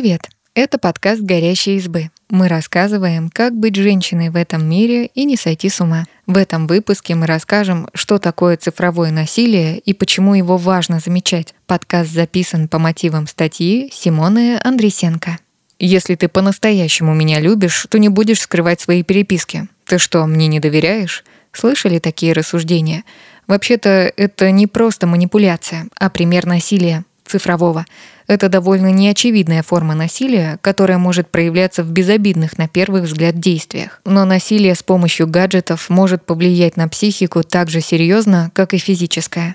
Привет! Это подкаст «Горящие избы». Мы рассказываем, как быть женщиной в этом мире и не сойти с ума. В этом выпуске мы расскажем, что такое цифровое насилие и почему его важно замечать. Подкаст записан по мотивам статьи Симоны Андресенко. Если ты по-настоящему меня любишь, то не будешь скрывать свои переписки. Ты что, мне не доверяешь? Слышали такие рассуждения? Вообще-то это не просто манипуляция, а пример насилия цифрового. Это довольно неочевидная форма насилия, которая может проявляться в безобидных на первый взгляд действиях. Но насилие с помощью гаджетов может повлиять на психику так же серьезно, как и физическое.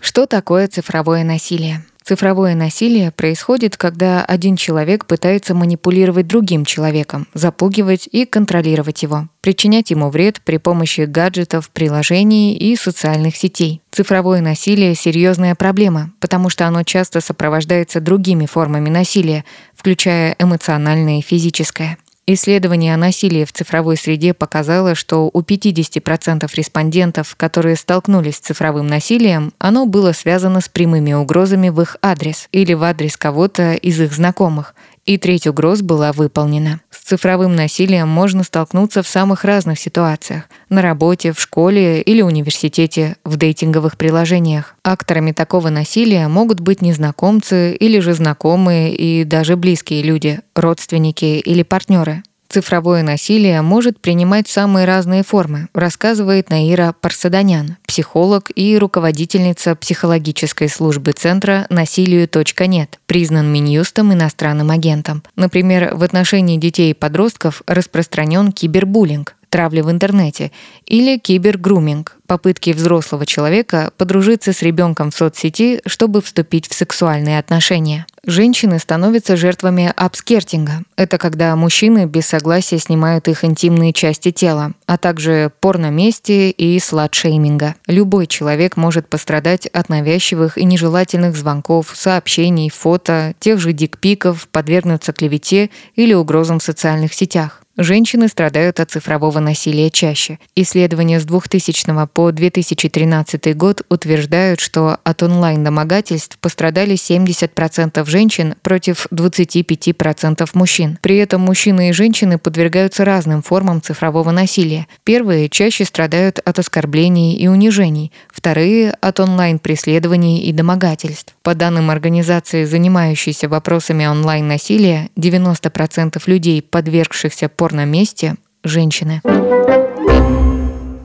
Что такое цифровое насилие? Цифровое насилие происходит, когда один человек пытается манипулировать другим человеком, запугивать и контролировать его, причинять ему вред при помощи гаджетов, приложений и социальных сетей. Цифровое насилие – серьезная проблема, потому что оно часто сопровождается другими формами насилия, включая эмоциональное и физическое. Исследование о насилии в цифровой среде показало, что у 50% респондентов, которые столкнулись с цифровым насилием, оно было связано с прямыми угрозами в их адрес или в адрес кого-то из их знакомых, и треть угроз была выполнена. Цифровым насилием можно столкнуться в самых разных ситуациях – на работе, в школе или университете, в дейтинговых приложениях. Акторами такого насилия могут быть незнакомцы или же знакомые и даже близкие люди, родственники или партнеры. Цифровое насилие может принимать самые разные формы, рассказывает Наира Парсаданян, психолог и руководительница психологической службы центра «Насилию.нет», признан Минюстом иностранным агентом. Например, в отношении детей и подростков распространен кибербуллинг, травли в интернете, или кибергруминг, попытки взрослого человека подружиться с ребенком в соцсети, чтобы вступить в сексуальные отношения. Женщины становятся жертвами апскертинга. Это когда мужчины без согласия снимают их интимные части тела, а также порно-мести и сладшейминга. Любой человек может пострадать от навязчивых и нежелательных звонков, сообщений, фото, тех же дикпиков, подвергнуться клевете или угрозам в социальных сетях. Женщины страдают от цифрового насилия чаще. Исследования с 2000 по 2013 год утверждают, что от онлайн-домогательств пострадали 70% женщин против 25% мужчин. При этом мужчины и женщины подвергаются разным формам цифрового насилия. Первые чаще страдают от оскорблений и унижений, вторые – от онлайн-преследований и домогательств. По данным организации, занимающейся вопросами онлайн-насилия, 90% людей, подвергшихся по на месте женщины.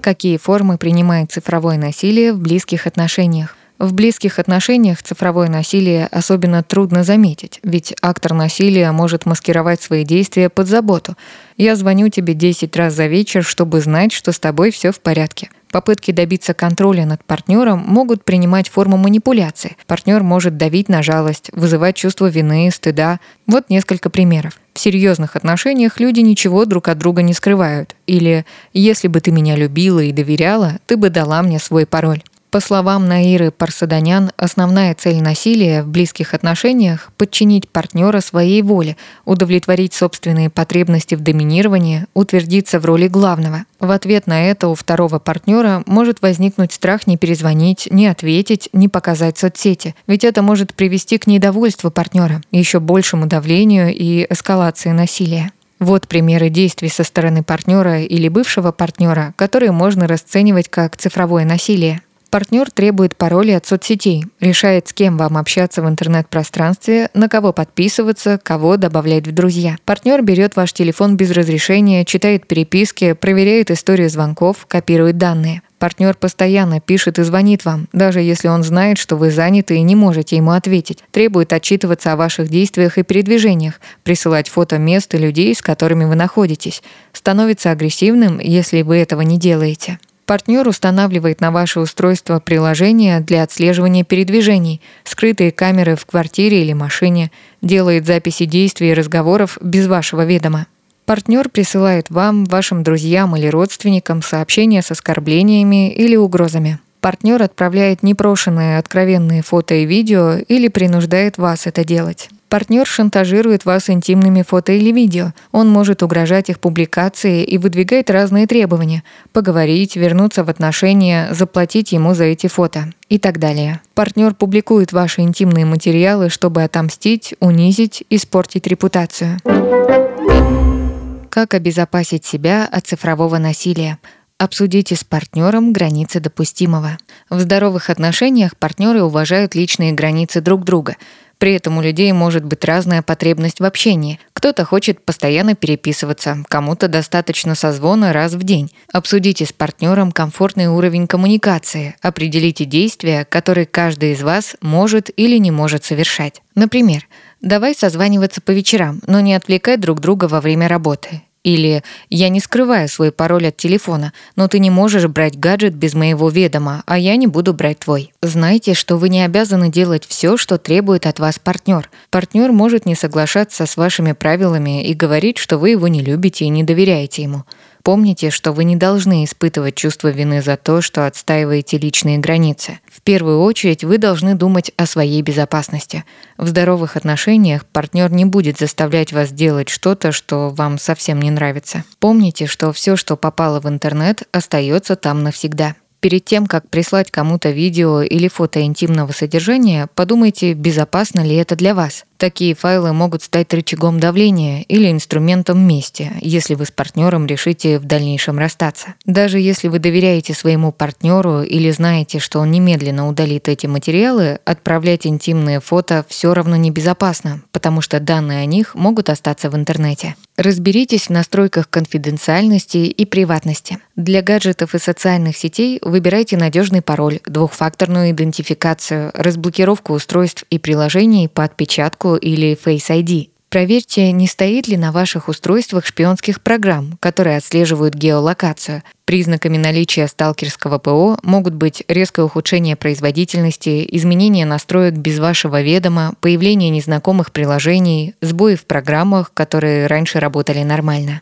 Какие формы принимает цифровое насилие в близких отношениях? В близких отношениях цифровое насилие особенно трудно заметить, ведь актор насилия может маскировать свои действия под заботу. «Я звоню тебе 10 раз за вечер, чтобы знать, что с тобой все в порядке». Попытки добиться контроля над партнером могут принимать форму манипуляции. Партнер может давить на жалость, вызывать чувство вины, стыда. Вот несколько примеров. В серьезных отношениях люди ничего друг от друга не скрывают. Или «если бы ты меня любила и доверяла, ты бы дала мне свой пароль». По словам Наиры Парсаданян, основная цель насилия в близких отношениях – подчинить партнера своей воле, удовлетворить собственные потребности в доминировании, утвердиться в роли главного. В ответ на это у второго партнера может возникнуть страх не перезвонить, не ответить, не показать соцсети. Ведь это может привести к недовольству партнера, еще большему давлению и эскалации насилия. Вот примеры действий со стороны партнера или бывшего партнера, которые можно расценивать как цифровое насилие. Партнер требует пароли от соцсетей, решает, с кем вам общаться в интернет-пространстве, на кого подписываться, кого добавлять в друзья. Партнер берет ваш телефон без разрешения, читает переписки, проверяет историю звонков, копирует данные. Партнер постоянно пишет и звонит вам, даже если он знает, что вы заняты и не можете ему ответить. Требует отчитываться о ваших действиях и передвижениях, присылать фото мест и людей, с которыми вы находитесь. Становится агрессивным, если вы этого не делаете. Партнер устанавливает на ваше устройство приложение для отслеживания передвижений, скрытые камеры в квартире или машине, делает записи действий и разговоров без вашего ведома. Партнер присылает вам, вашим друзьям или родственникам сообщения с оскорблениями или угрозами. Партнер отправляет непрошенные откровенные фото и видео или принуждает вас это делать. Партнер шантажирует вас интимными фото или видео. Он может угрожать их публикации и выдвигает разные требования. Поговорить, вернуться в отношения, заплатить ему за эти фото и так далее. Партнер публикует ваши интимные материалы, чтобы отомстить, унизить, испортить репутацию. Как обезопасить себя от цифрового насилия? Обсудите с партнером границы допустимого. В здоровых отношениях партнеры уважают личные границы друг друга. При этом у людей может быть разная потребность в общении. Кто-то хочет постоянно переписываться, кому-то достаточно созвона раз в день. Обсудите с партнером комфортный уровень коммуникации, определите действия, которые каждый из вас может или не может совершать. Например, Давай созваниваться по вечерам, но не отвлекай друг друга во время работы. Или «Я не скрываю свой пароль от телефона, но ты не можешь брать гаджет без моего ведома, а я не буду брать твой». Знайте, что вы не обязаны делать все, что требует от вас партнер. Партнер может не соглашаться с вашими правилами и говорить, что вы его не любите и не доверяете ему. Помните, что вы не должны испытывать чувство вины за то, что отстаиваете личные границы. Первую очередь вы должны думать о своей безопасности. В здоровых отношениях партнер не будет заставлять вас делать что-то, что вам совсем не нравится. Помните, что все, что попало в интернет, остается там навсегда. Перед тем, как прислать кому-то видео или фото интимного содержания, подумайте, безопасно ли это для вас. Такие файлы могут стать рычагом давления или инструментом мести, если вы с партнером решите в дальнейшем расстаться. Даже если вы доверяете своему партнеру или знаете, что он немедленно удалит эти материалы, отправлять интимные фото все равно небезопасно, потому что данные о них могут остаться в интернете. Разберитесь в настройках конфиденциальности и приватности. Для гаджетов и социальных сетей выбирайте надежный пароль, двухфакторную идентификацию, разблокировку устройств и приложений по отпечатку или Face ID. Проверьте, не стоит ли на ваших устройствах шпионских программ, которые отслеживают геолокацию. Признаками наличия сталкерского ПО могут быть резкое ухудшение производительности, изменение настроек без вашего ведома, появление незнакомых приложений, сбои в программах, которые раньше работали нормально.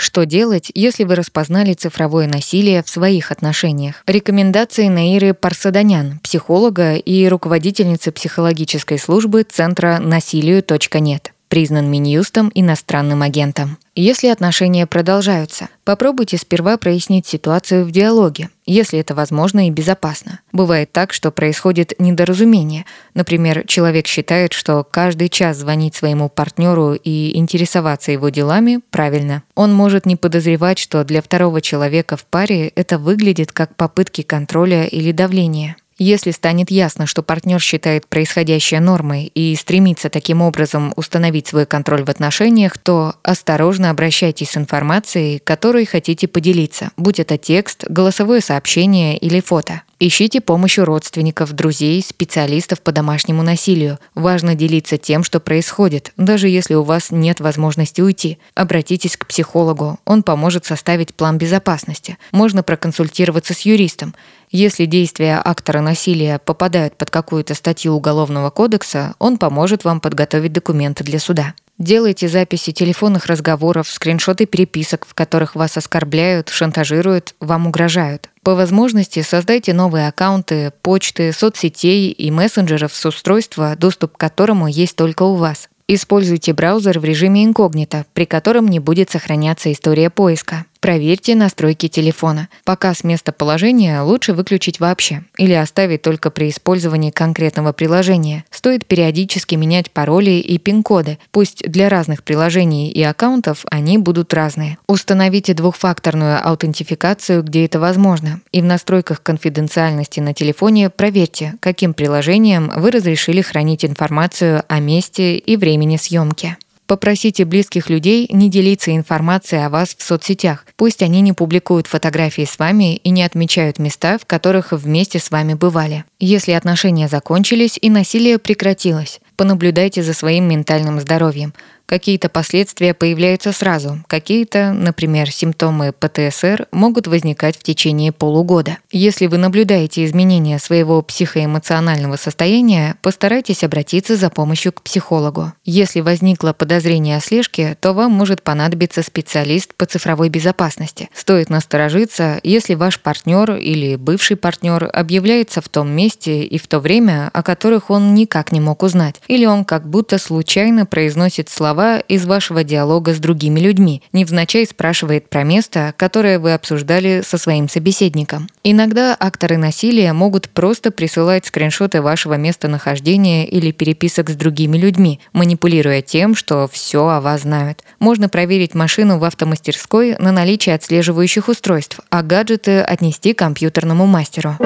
Что делать, если вы распознали цифровое насилие в своих отношениях? Рекомендации Наиры Парсаданян, психолога и руководительницы психологической службы Центра насилию.нет признан Минюстом иностранным агентом. Если отношения продолжаются, попробуйте сперва прояснить ситуацию в диалоге, если это возможно и безопасно. Бывает так, что происходит недоразумение. Например, человек считает, что каждый час звонить своему партнеру и интересоваться его делами правильно. Он может не подозревать, что для второго человека в паре это выглядит как попытки контроля или давления. Если станет ясно, что партнер считает происходящее нормой и стремится таким образом установить свой контроль в отношениях, то осторожно обращайтесь с информацией, которой хотите поделиться, будь это текст, голосовое сообщение или фото. Ищите помощь у родственников, друзей, специалистов по домашнему насилию. Важно делиться тем, что происходит, даже если у вас нет возможности уйти. Обратитесь к психологу, он поможет составить план безопасности. Можно проконсультироваться с юристом. Если действия актора насилия попадают под какую-то статью Уголовного кодекса, он поможет вам подготовить документы для суда. Делайте записи телефонных разговоров, скриншоты переписок, в которых вас оскорбляют, шантажируют, вам угрожают. По возможности создайте новые аккаунты, почты, соцсетей и мессенджеров с устройства, доступ к которому есть только у вас. Используйте браузер в режиме инкогнито, при котором не будет сохраняться история поиска. Проверьте настройки телефона. Показ местоположения лучше выключить вообще или оставить только при использовании конкретного приложения. Стоит периодически менять пароли и пин-коды. Пусть для разных приложений и аккаунтов они будут разные. Установите двухфакторную аутентификацию, где это возможно. И в настройках конфиденциальности на телефоне проверьте, каким приложением вы разрешили хранить информацию о месте и времени съемки. Попросите близких людей не делиться информацией о вас в соцсетях. Пусть они не публикуют фотографии с вами и не отмечают места, в которых вместе с вами бывали. Если отношения закончились и насилие прекратилось, понаблюдайте за своим ментальным здоровьем. Какие-то последствия появляются сразу, какие-то, например, симптомы ПТСР, могут возникать в течение полугода. Если вы наблюдаете изменения своего психоэмоционального состояния, постарайтесь обратиться за помощью к психологу. Если возникло подозрение о слежке, то вам может понадобиться специалист по цифровой безопасности. Стоит насторожиться, если ваш партнер или бывший партнер объявляется в том месте и в то время, о которых он никак не мог узнать, или он как будто случайно произносит слова из вашего диалога с другими людьми, невзначай спрашивает про место, которое вы обсуждали со своим собеседником. Иногда акторы насилия могут просто присылать скриншоты вашего местонахождения или переписок с другими людьми, манипулируя тем, что все о вас знают. Можно проверить машину в автомастерской на наличие отслеживающих устройств, а гаджеты отнести компьютерному мастеру.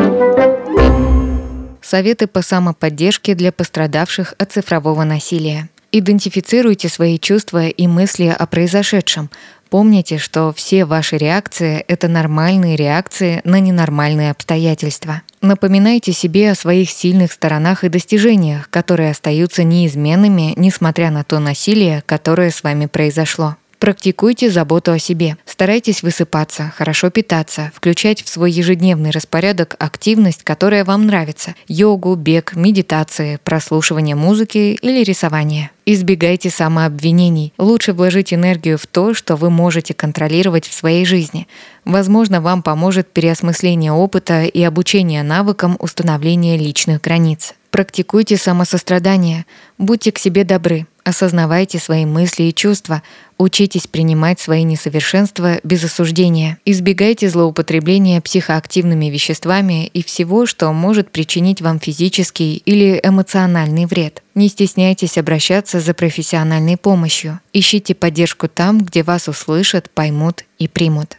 Советы по самоподдержке для пострадавших от цифрового насилия. Идентифицируйте свои чувства и мысли о произошедшем. Помните, что все ваши реакции – это нормальные реакции на ненормальные обстоятельства. Напоминайте себе о своих сильных сторонах и достижениях, которые остаются неизменными, несмотря на то насилие, которое с вами произошло. Практикуйте заботу о себе. Старайтесь высыпаться, хорошо питаться, включать в свой ежедневный распорядок активность, которая вам нравится – йогу, бег, медитации, прослушивание музыки или рисование. Избегайте самообвинений. Лучше вложить энергию в то, что вы можете контролировать в своей жизни. Возможно, вам поможет переосмысление опыта и обучение навыкам установления личных границ. Практикуйте самосострадание, будьте к себе добры, осознавайте свои мысли и чувства, учитесь принимать свои несовершенства без осуждения, избегайте злоупотребления психоактивными веществами и всего, что может причинить вам физический или эмоциональный вред. Не стесняйтесь обращаться за профессиональной помощью. Ищите поддержку там, где вас услышат, поймут и примут.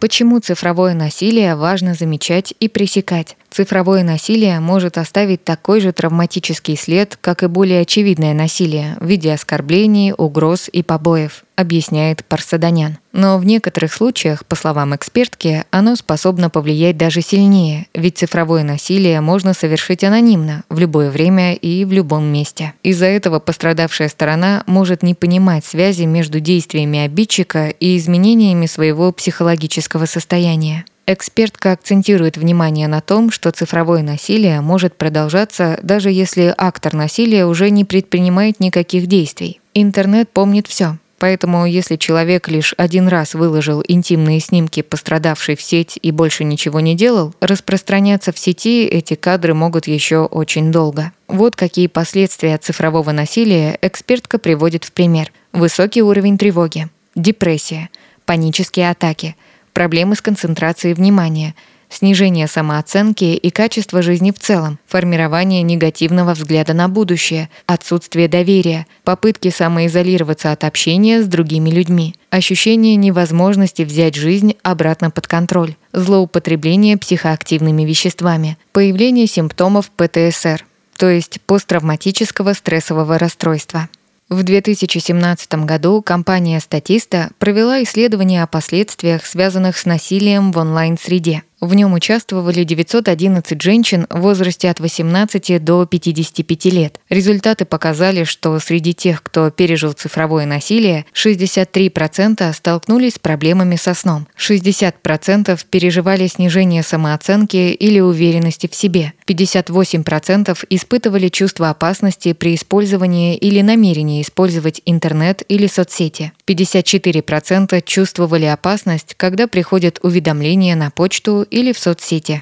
Почему цифровое насилие важно замечать и пресекать? Цифровое насилие может оставить такой же травматический след, как и более очевидное насилие в виде оскорблений, угроз и побоев объясняет Парсаданян. Но в некоторых случаях, по словам экспертки, оно способно повлиять даже сильнее, ведь цифровое насилие можно совершить анонимно, в любое время и в любом месте. Из-за этого пострадавшая сторона может не понимать связи между действиями обидчика и изменениями своего психологического состояния. Экспертка акцентирует внимание на том, что цифровое насилие может продолжаться, даже если актор насилия уже не предпринимает никаких действий. Интернет помнит все, Поэтому, если человек лишь один раз выложил интимные снимки пострадавшей в сеть и больше ничего не делал, распространяться в сети эти кадры могут еще очень долго. Вот какие последствия цифрового насилия экспертка приводит в пример. Высокий уровень тревоги, депрессия, панические атаки, проблемы с концентрацией внимания – снижение самооценки и качества жизни в целом, формирование негативного взгляда на будущее, отсутствие доверия, попытки самоизолироваться от общения с другими людьми, ощущение невозможности взять жизнь обратно под контроль, злоупотребление психоактивными веществами, появление симптомов ПТСР, то есть посттравматического стрессового расстройства. В 2017 году компания Statista провела исследование о последствиях, связанных с насилием в онлайн-среде. В нем участвовали 911 женщин в возрасте от 18 до 55 лет. Результаты показали, что среди тех, кто пережил цифровое насилие, 63% столкнулись с проблемами со сном, 60% переживали снижение самооценки или уверенности в себе, 58% испытывали чувство опасности при использовании или намерении использовать интернет или соцсети, 54% чувствовали опасность, когда приходят уведомления на почту или в соцсети.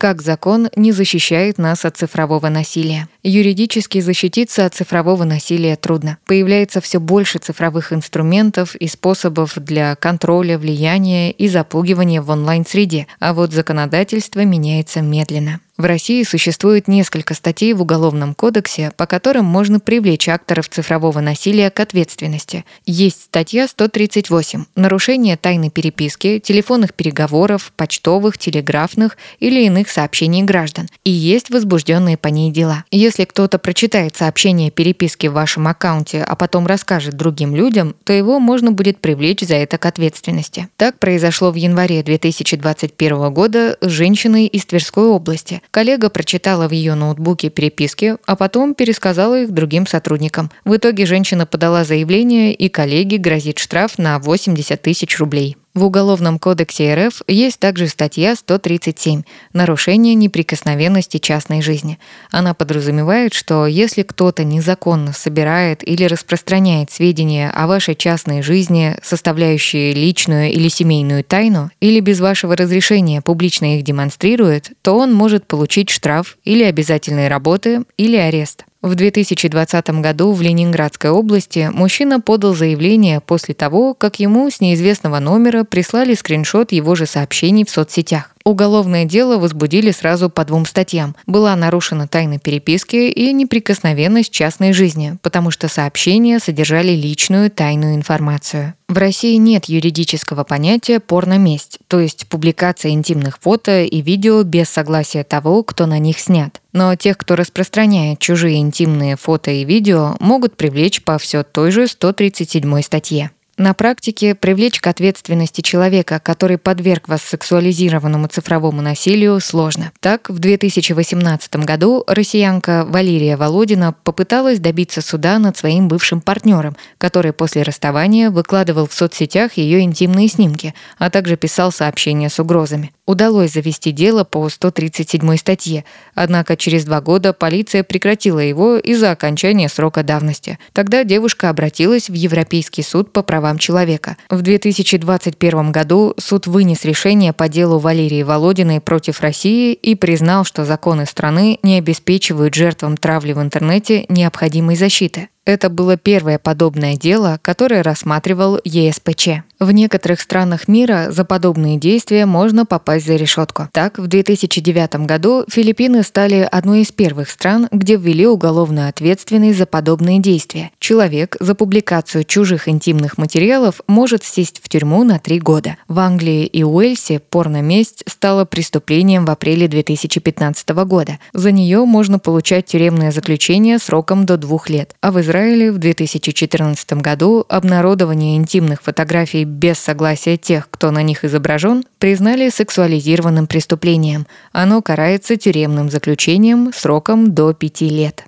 Как закон не защищает нас от цифрового насилия? Юридически защититься от цифрового насилия трудно. Появляется все больше цифровых инструментов и способов для контроля, влияния и запугивания в онлайн-среде, а вот законодательство меняется медленно. В России существует несколько статей в Уголовном кодексе, по которым можно привлечь акторов цифрового насилия к ответственности. Есть статья 138 «Нарушение тайны переписки, телефонных переговоров, почтовых, телеграфных или иных сообщений граждан». И есть возбужденные по ней дела. Если кто-то прочитает сообщение переписки в вашем аккаунте, а потом расскажет другим людям, то его можно будет привлечь за это к ответственности. Так произошло в январе 2021 года с женщиной из Тверской области. Коллега прочитала в ее ноутбуке переписки, а потом пересказала их другим сотрудникам. В итоге женщина подала заявление, и коллеге грозит штраф на 80 тысяч рублей. В Уголовном кодексе РФ есть также статья 137 «Нарушение неприкосновенности частной жизни». Она подразумевает, что если кто-то незаконно собирает или распространяет сведения о вашей частной жизни, составляющие личную или семейную тайну, или без вашего разрешения публично их демонстрирует, то он может получить штраф или обязательные работы, или арест. В 2020 году в Ленинградской области мужчина подал заявление после того, как ему с неизвестного номера прислали скриншот его же сообщений в соцсетях. Уголовное дело возбудили сразу по двум статьям. Была нарушена тайна переписки и неприкосновенность частной жизни, потому что сообщения содержали личную тайную информацию. В России нет юридического понятия «порноместь», то есть публикация интимных фото и видео без согласия того, кто на них снят. Но тех, кто распространяет чужие интимные фото и видео, могут привлечь по все той же 137 статье. На практике привлечь к ответственности человека, который подверг вас сексуализированному цифровому насилию, сложно. Так, в 2018 году россиянка Валерия Володина попыталась добиться суда над своим бывшим партнером, который после расставания выкладывал в соцсетях ее интимные снимки, а также писал сообщения с угрозами. Удалось завести дело по 137 статье, однако через два года полиция прекратила его из-за окончания срока давности. Тогда девушка обратилась в Европейский суд по правам правам человека. В 2021 году суд вынес решение по делу Валерии Володиной против России и признал, что законы страны не обеспечивают жертвам травли в интернете необходимой защиты. Это было первое подобное дело, которое рассматривал ЕСПЧ. В некоторых странах мира за подобные действия можно попасть за решетку. Так, в 2009 году Филиппины стали одной из первых стран, где ввели уголовную ответственность за подобные действия. Человек за публикацию чужих интимных материалов может сесть в тюрьму на три года. В Англии и Уэльсе порноместь стала преступлением в апреле 2015 года. За нее можно получать тюремное заключение сроком до двух лет, а в Израиле в 2014 году обнародование интимных фотографий без согласия тех, кто на них изображен, признали сексуализированным преступлением. Оно карается тюремным заключением сроком до пяти лет.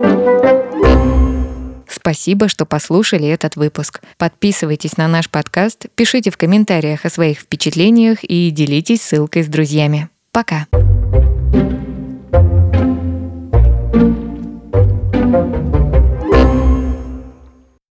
Спасибо, что послушали этот выпуск. Подписывайтесь на наш подкаст, пишите в комментариях о своих впечатлениях и делитесь ссылкой с друзьями. Пока!